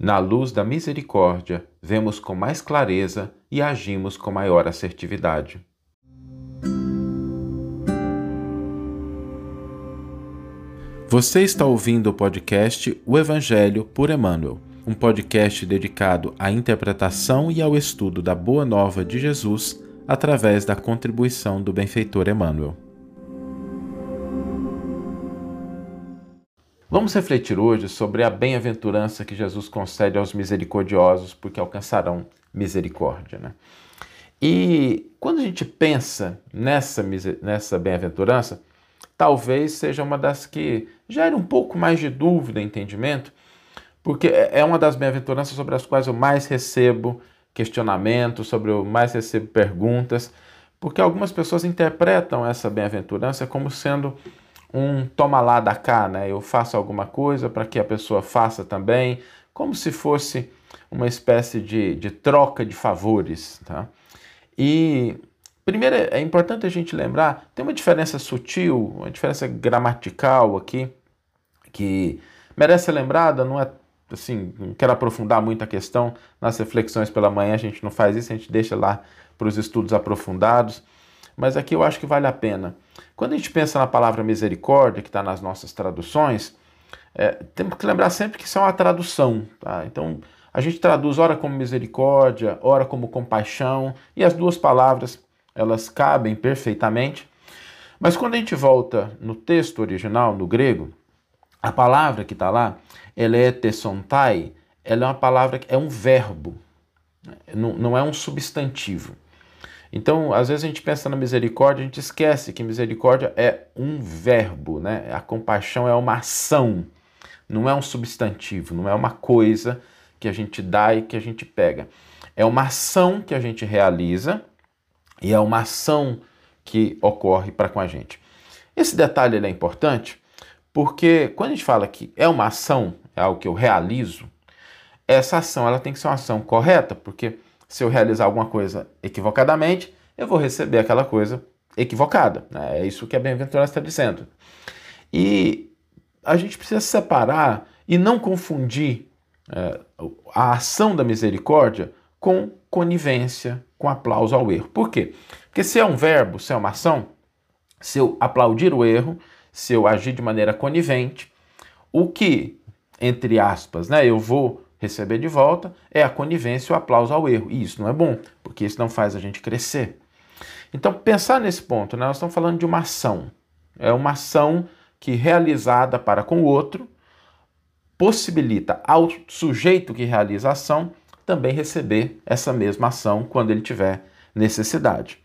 Na luz da misericórdia, vemos com mais clareza e agimos com maior assertividade. Você está ouvindo o podcast O Evangelho por Emmanuel, um podcast dedicado à interpretação e ao estudo da Boa Nova de Jesus através da contribuição do benfeitor Emmanuel. Vamos refletir hoje sobre a bem-aventurança que Jesus concede aos misericordiosos, porque alcançarão misericórdia. Né? E quando a gente pensa nessa, nessa bem-aventurança, talvez seja uma das que gere um pouco mais de dúvida, entendimento, porque é, é uma das bem-aventuranças sobre as quais eu mais recebo questionamentos, sobre eu mais recebo perguntas, porque algumas pessoas interpretam essa bem-aventurança como sendo um toma lá da cá, né? Eu faço alguma coisa para que a pessoa faça também, como se fosse uma espécie de, de troca de favores, tá? E primeiro é importante a gente lembrar, tem uma diferença sutil, uma diferença gramatical aqui que merece ser lembrada, não é assim, não quero aprofundar muito a questão nas reflexões pela manhã, a gente não faz isso, a gente deixa lá para os estudos aprofundados mas aqui eu acho que vale a pena. Quando a gente pensa na palavra misericórdia, que está nas nossas traduções, é, temos que lembrar sempre que isso é uma tradução. Tá? Então, a gente traduz ora como misericórdia, ora como compaixão, e as duas palavras elas cabem perfeitamente. Mas quando a gente volta no texto original, no grego, a palavra que está lá, ela é ela é uma palavra, é um verbo, não, não é um substantivo. Então, às vezes a gente pensa na misericórdia, a gente esquece que misericórdia é um verbo, né? A compaixão é uma ação, não é um substantivo, não é uma coisa que a gente dá e que a gente pega. É uma ação que a gente realiza e é uma ação que ocorre para com a gente. Esse detalhe é importante porque quando a gente fala que é uma ação, é algo que eu realizo, essa ação ela tem que ser uma ação correta, porque se eu realizar alguma coisa equivocadamente, eu vou receber aquela coisa equivocada. Né? É isso que a bem-aventurança está dizendo. E a gente precisa separar e não confundir é, a ação da misericórdia com conivência, com aplauso ao erro. Por quê? Porque se é um verbo, se é uma ação, se eu aplaudir o erro, se eu agir de maneira conivente, o que, entre aspas, né, eu vou receber de volta é a conivência o aplauso ao erro. E isso não é bom, porque isso não faz a gente crescer. Então, pensar nesse ponto, né, nós estamos falando de uma ação. É uma ação que, realizada para com o outro, possibilita ao sujeito que realiza a ação também receber essa mesma ação quando ele tiver necessidade.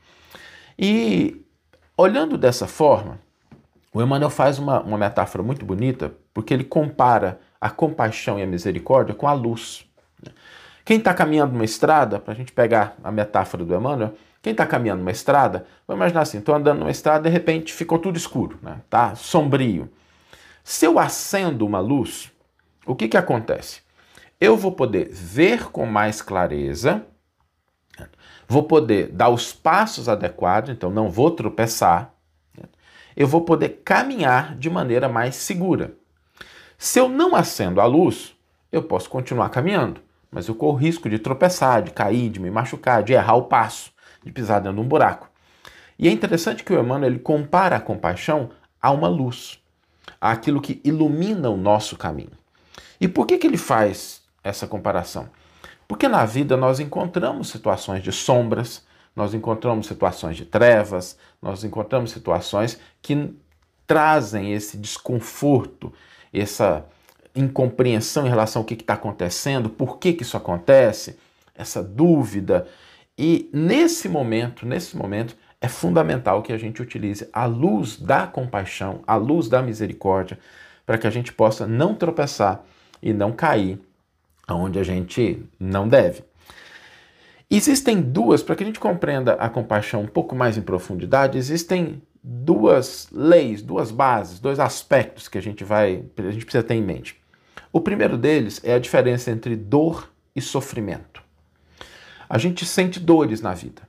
E olhando dessa forma, o Emmanuel faz uma, uma metáfora muito bonita, porque ele compara a compaixão e a misericórdia com a luz. Quem está caminhando numa estrada, para a gente pegar a metáfora do Emmanuel, quem está caminhando numa estrada, vamos imaginar assim, estou andando numa estrada, de repente ficou tudo escuro, né? tá sombrio. Se eu acendo uma luz, o que, que acontece? Eu vou poder ver com mais clareza, vou poder dar os passos adequados, então não vou tropeçar, eu vou poder caminhar de maneira mais segura. Se eu não acendo a luz, eu posso continuar caminhando, mas eu corro risco de tropeçar, de cair, de me machucar, de errar o passo, de pisar dentro de um buraco. E é interessante que o Emmanuel ele compara a compaixão a uma luz, àquilo que ilumina o nosso caminho. E por que, que ele faz essa comparação? Porque na vida nós encontramos situações de sombras, nós encontramos situações de trevas, nós encontramos situações que trazem esse desconforto, essa incompreensão em relação ao que está acontecendo, por que, que isso acontece, essa dúvida. E nesse momento, nesse momento, é fundamental que a gente utilize a luz da compaixão, a luz da misericórdia, para que a gente possa não tropeçar e não cair aonde a gente não deve. Existem duas, para que a gente compreenda a compaixão um pouco mais em profundidade, existem duas leis, duas bases, dois aspectos que a gente vai, a gente precisa ter em mente. O primeiro deles é a diferença entre dor e sofrimento. A gente sente dores na vida,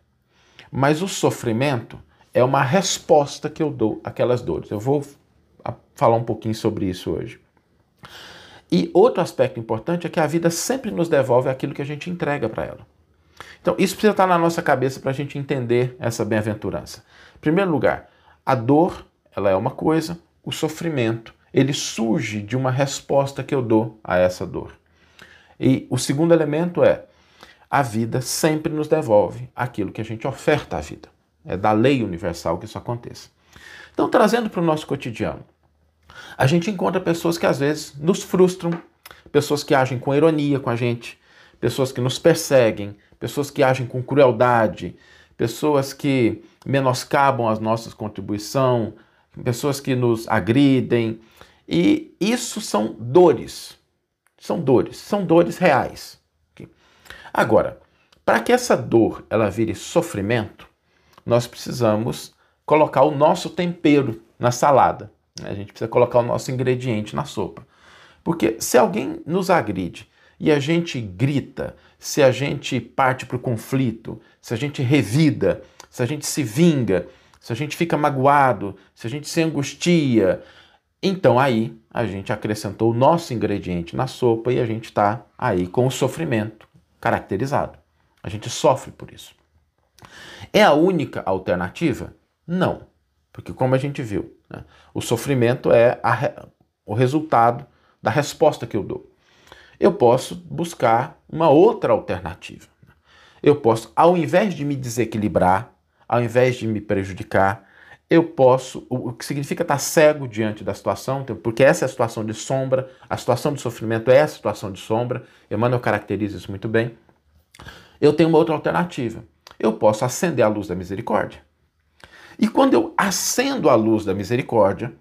mas o sofrimento é uma resposta que eu dou àquelas dores. Eu vou falar um pouquinho sobre isso hoje. E outro aspecto importante é que a vida sempre nos devolve aquilo que a gente entrega para ela. Então, isso precisa estar na nossa cabeça para a gente entender essa bem-aventurança. Em primeiro lugar, a dor, ela é uma coisa, o sofrimento, ele surge de uma resposta que eu dou a essa dor. E o segundo elemento é, a vida sempre nos devolve aquilo que a gente oferta à vida. É da lei universal que isso aconteça. Então, trazendo para o nosso cotidiano, a gente encontra pessoas que às vezes nos frustram, pessoas que agem com ironia com a gente, pessoas que nos perseguem, pessoas que agem com crueldade, pessoas que menoscabam a nossa contribuição, pessoas que nos agridem. E isso são dores. São dores, são dores reais. Agora, para que essa dor ela vire sofrimento, nós precisamos colocar o nosso tempero na salada. Né? A gente precisa colocar o nosso ingrediente na sopa. Porque se alguém nos agride e a gente grita, se a gente parte para o conflito, se a gente revida, se a gente se vinga, se a gente fica magoado, se a gente se angustia, então aí a gente acrescentou o nosso ingrediente na sopa e a gente está aí com o sofrimento caracterizado. A gente sofre por isso. É a única alternativa? Não. Porque, como a gente viu, né, o sofrimento é a, o resultado da resposta que eu dou. Eu posso buscar uma outra alternativa. Eu posso, ao invés de me desequilibrar, ao invés de me prejudicar, eu posso, o que significa estar cego diante da situação, porque essa é a situação de sombra, a situação de sofrimento é a situação de sombra, Emmanuel caracteriza isso muito bem. Eu tenho uma outra alternativa. Eu posso acender a luz da misericórdia. E quando eu acendo a luz da misericórdia,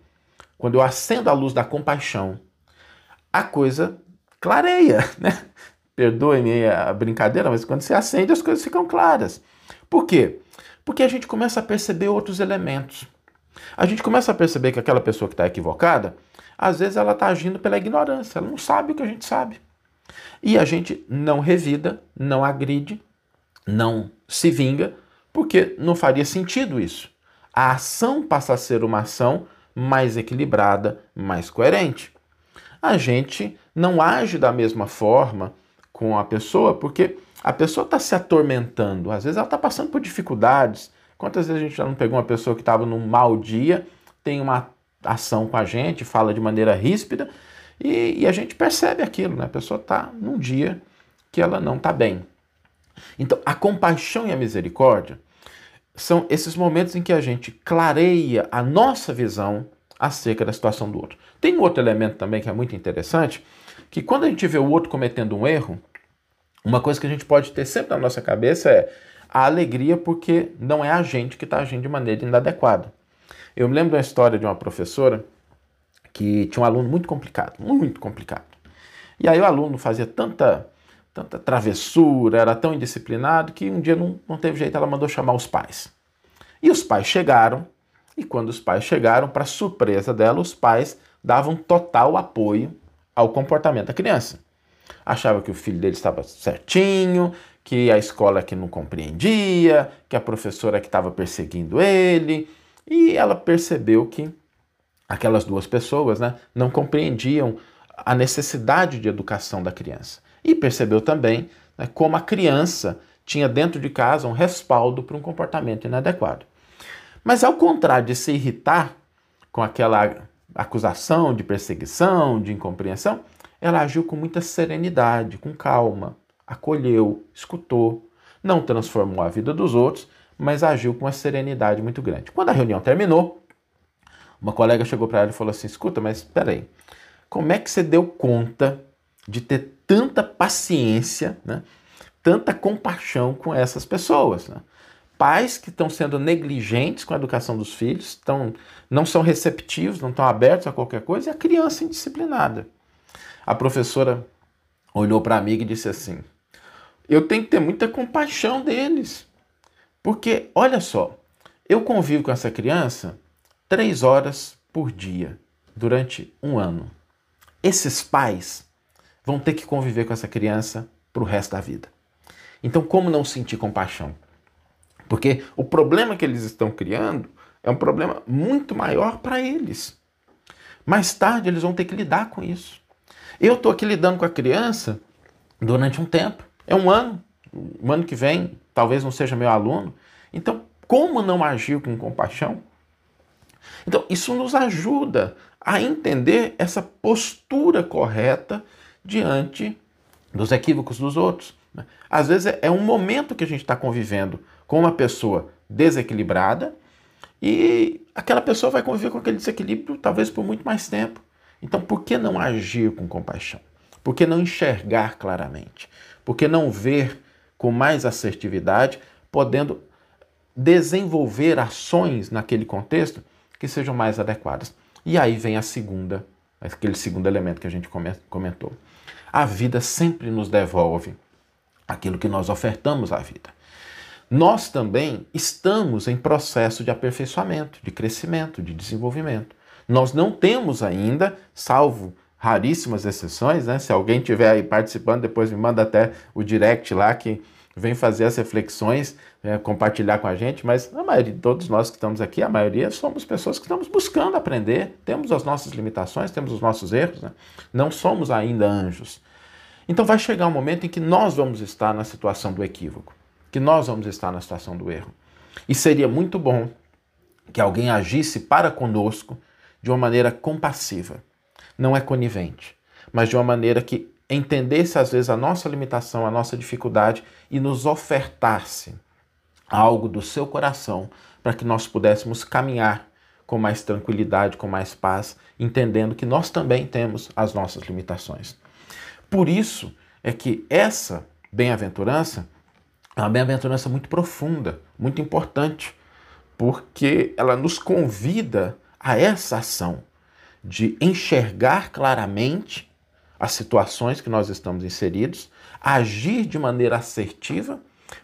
quando eu acendo a luz da compaixão, a coisa clareia, né? Perdoe-me a brincadeira, mas quando você acende as coisas ficam claras. Por quê? Porque a gente começa a perceber outros elementos. A gente começa a perceber que aquela pessoa que está equivocada, às vezes ela está agindo pela ignorância, ela não sabe o que a gente sabe. E a gente não revida, não agride, não se vinga, porque não faria sentido isso a ação passa a ser uma ação mais equilibrada, mais coerente. A gente não age da mesma forma com a pessoa porque a pessoa está se atormentando, às vezes ela está passando por dificuldades. Quantas vezes a gente já não pegou uma pessoa que estava num mau dia, tem uma ação com a gente, fala de maneira ríspida e, e a gente percebe aquilo, né? A pessoa está num dia que ela não está bem. Então, a compaixão e a misericórdia são esses momentos em que a gente clareia a nossa visão acerca da situação do outro. Tem um outro elemento também que é muito interessante, que quando a gente vê o outro cometendo um erro, uma coisa que a gente pode ter sempre na nossa cabeça é a alegria porque não é a gente que está agindo de maneira inadequada. Eu me lembro de uma história de uma professora que tinha um aluno muito complicado, muito complicado. E aí o aluno fazia tanta tanta travessura, era tão indisciplinado que um dia não, não teve jeito, ela mandou chamar os pais. E os pais chegaram, e quando os pais chegaram, para surpresa dela, os pais davam total apoio ao comportamento da criança. Achava que o filho dele estava certinho, que a escola que não compreendia, que a professora que estava perseguindo ele, e ela percebeu que aquelas duas pessoas né, não compreendiam a necessidade de educação da criança. E percebeu também né, como a criança tinha dentro de casa um respaldo para um comportamento inadequado. Mas ao contrário de se irritar com aquela acusação de perseguição, de incompreensão, ela agiu com muita serenidade, com calma, acolheu, escutou, não transformou a vida dos outros, mas agiu com uma serenidade muito grande. Quando a reunião terminou, uma colega chegou para ela e falou assim: Escuta, mas espera aí, como é que você deu conta de ter tanta paciência, né? tanta compaixão com essas pessoas. Né? Pais que estão sendo negligentes com a educação dos filhos, estão, não são receptivos, não estão abertos a qualquer coisa, e a criança indisciplinada. A professora olhou para a amiga e disse assim: Eu tenho que ter muita compaixão deles. Porque, olha só, eu convivo com essa criança três horas por dia durante um ano. Esses pais vão ter que conviver com essa criança para o resto da vida. Então, como não sentir compaixão? Porque o problema que eles estão criando é um problema muito maior para eles. Mais tarde, eles vão ter que lidar com isso. Eu estou aqui lidando com a criança durante um tempo, é um ano, um ano que vem, talvez não seja meu aluno. Então, como não agir com compaixão? Então, isso nos ajuda a entender essa postura correta diante dos equívocos dos outros. Né? Às vezes é um momento que a gente está convivendo com uma pessoa desequilibrada e aquela pessoa vai conviver com aquele desequilíbrio talvez por muito mais tempo. Então, por que não agir com compaixão? Por que não enxergar claramente? Por que não ver com mais assertividade, podendo desenvolver ações naquele contexto que sejam mais adequadas? E aí vem a segunda, aquele segundo elemento que a gente comentou. A vida sempre nos devolve aquilo que nós ofertamos à vida. Nós também estamos em processo de aperfeiçoamento, de crescimento, de desenvolvimento. Nós não temos ainda, salvo raríssimas exceções, né? Se alguém estiver aí participando, depois me manda até o direct lá que vem fazer as reflexões, é, compartilhar com a gente, mas a maioria, todos nós que estamos aqui, a maioria somos pessoas que estamos buscando aprender, temos as nossas limitações, temos os nossos erros, né? não somos ainda anjos. Então vai chegar um momento em que nós vamos estar na situação do equívoco, que nós vamos estar na situação do erro. E seria muito bom que alguém agisse para conosco de uma maneira compassiva, não é conivente, mas de uma maneira que entendesse às vezes a nossa limitação, a nossa dificuldade e nos ofertasse algo do seu coração para que nós pudéssemos caminhar com mais tranquilidade, com mais paz, entendendo que nós também temos as nossas limitações. Por isso é que essa bem-aventurança é uma bem-aventurança muito profunda, muito importante, porque ela nos convida a essa ação de enxergar claramente as situações que nós estamos inseridos, agir de maneira assertiva,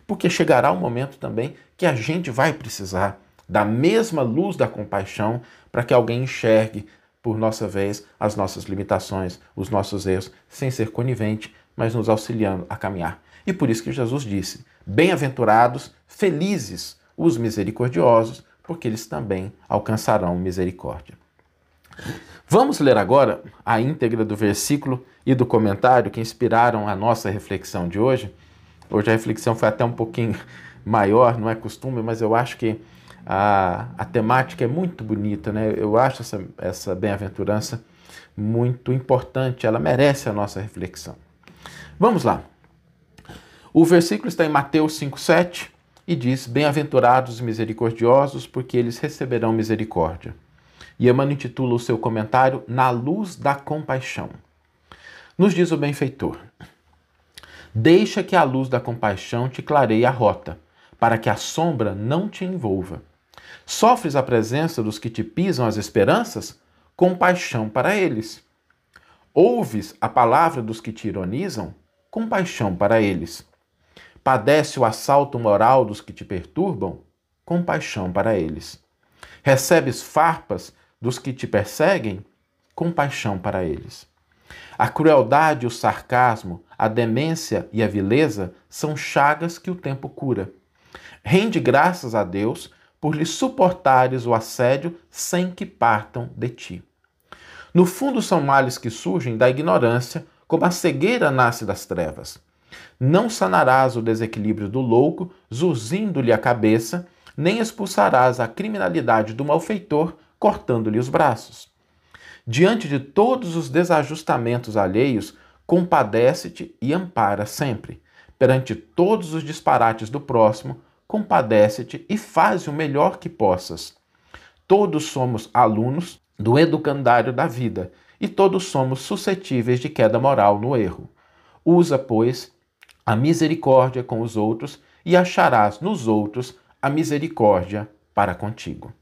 porque chegará um momento também que a gente vai precisar da mesma luz da compaixão para que alguém enxergue, por nossa vez, as nossas limitações, os nossos erros, sem ser conivente, mas nos auxiliando a caminhar. E por isso que Jesus disse: Bem-aventurados, felizes os misericordiosos, porque eles também alcançarão misericórdia. Vamos ler agora a íntegra do versículo e do comentário que inspiraram a nossa reflexão de hoje. Hoje a reflexão foi até um pouquinho maior, não é costume, mas eu acho que a, a temática é muito bonita, né? Eu acho essa, essa bem-aventurança muito importante, ela merece a nossa reflexão. Vamos lá. O versículo está em Mateus 5,7 e diz: Bem-aventurados os misericordiosos, porque eles receberão misericórdia. E Emmanuel intitula o seu comentário Na luz da compaixão. Nos diz o benfeitor: Deixa que a luz da compaixão te clareie a rota, para que a sombra não te envolva. Sofres a presença dos que te pisam as esperanças? Compaixão para eles. Ouves a palavra dos que te ironizam? Compaixão para eles Padece o assalto moral dos que te perturbam? Compaixão para eles. Recebes farpas dos que te perseguem? Compaixão para eles. A crueldade, o sarcasmo, a demência e a vileza são chagas que o tempo cura. Rende graças a Deus por lhe suportares o assédio sem que partam de ti. No fundo, são males que surgem da ignorância, como a cegueira nasce das trevas. Não sanarás o desequilíbrio do louco, zuzindo-lhe a cabeça, nem expulsarás a criminalidade do malfeitor, cortando-lhe os braços. Diante de todos os desajustamentos alheios, compadece-te e ampara sempre. Perante todos os disparates do próximo, compadece-te e faz o melhor que possas. Todos somos alunos do educandário da vida e todos somos suscetíveis de queda moral no erro. Usa, pois, a misericórdia com os outros e acharás nos outros a misericórdia para contigo.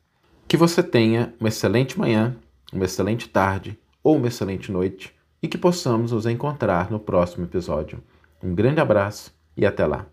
Que você tenha uma excelente manhã, uma excelente tarde ou uma excelente noite e que possamos nos encontrar no próximo episódio. Um grande abraço e até lá.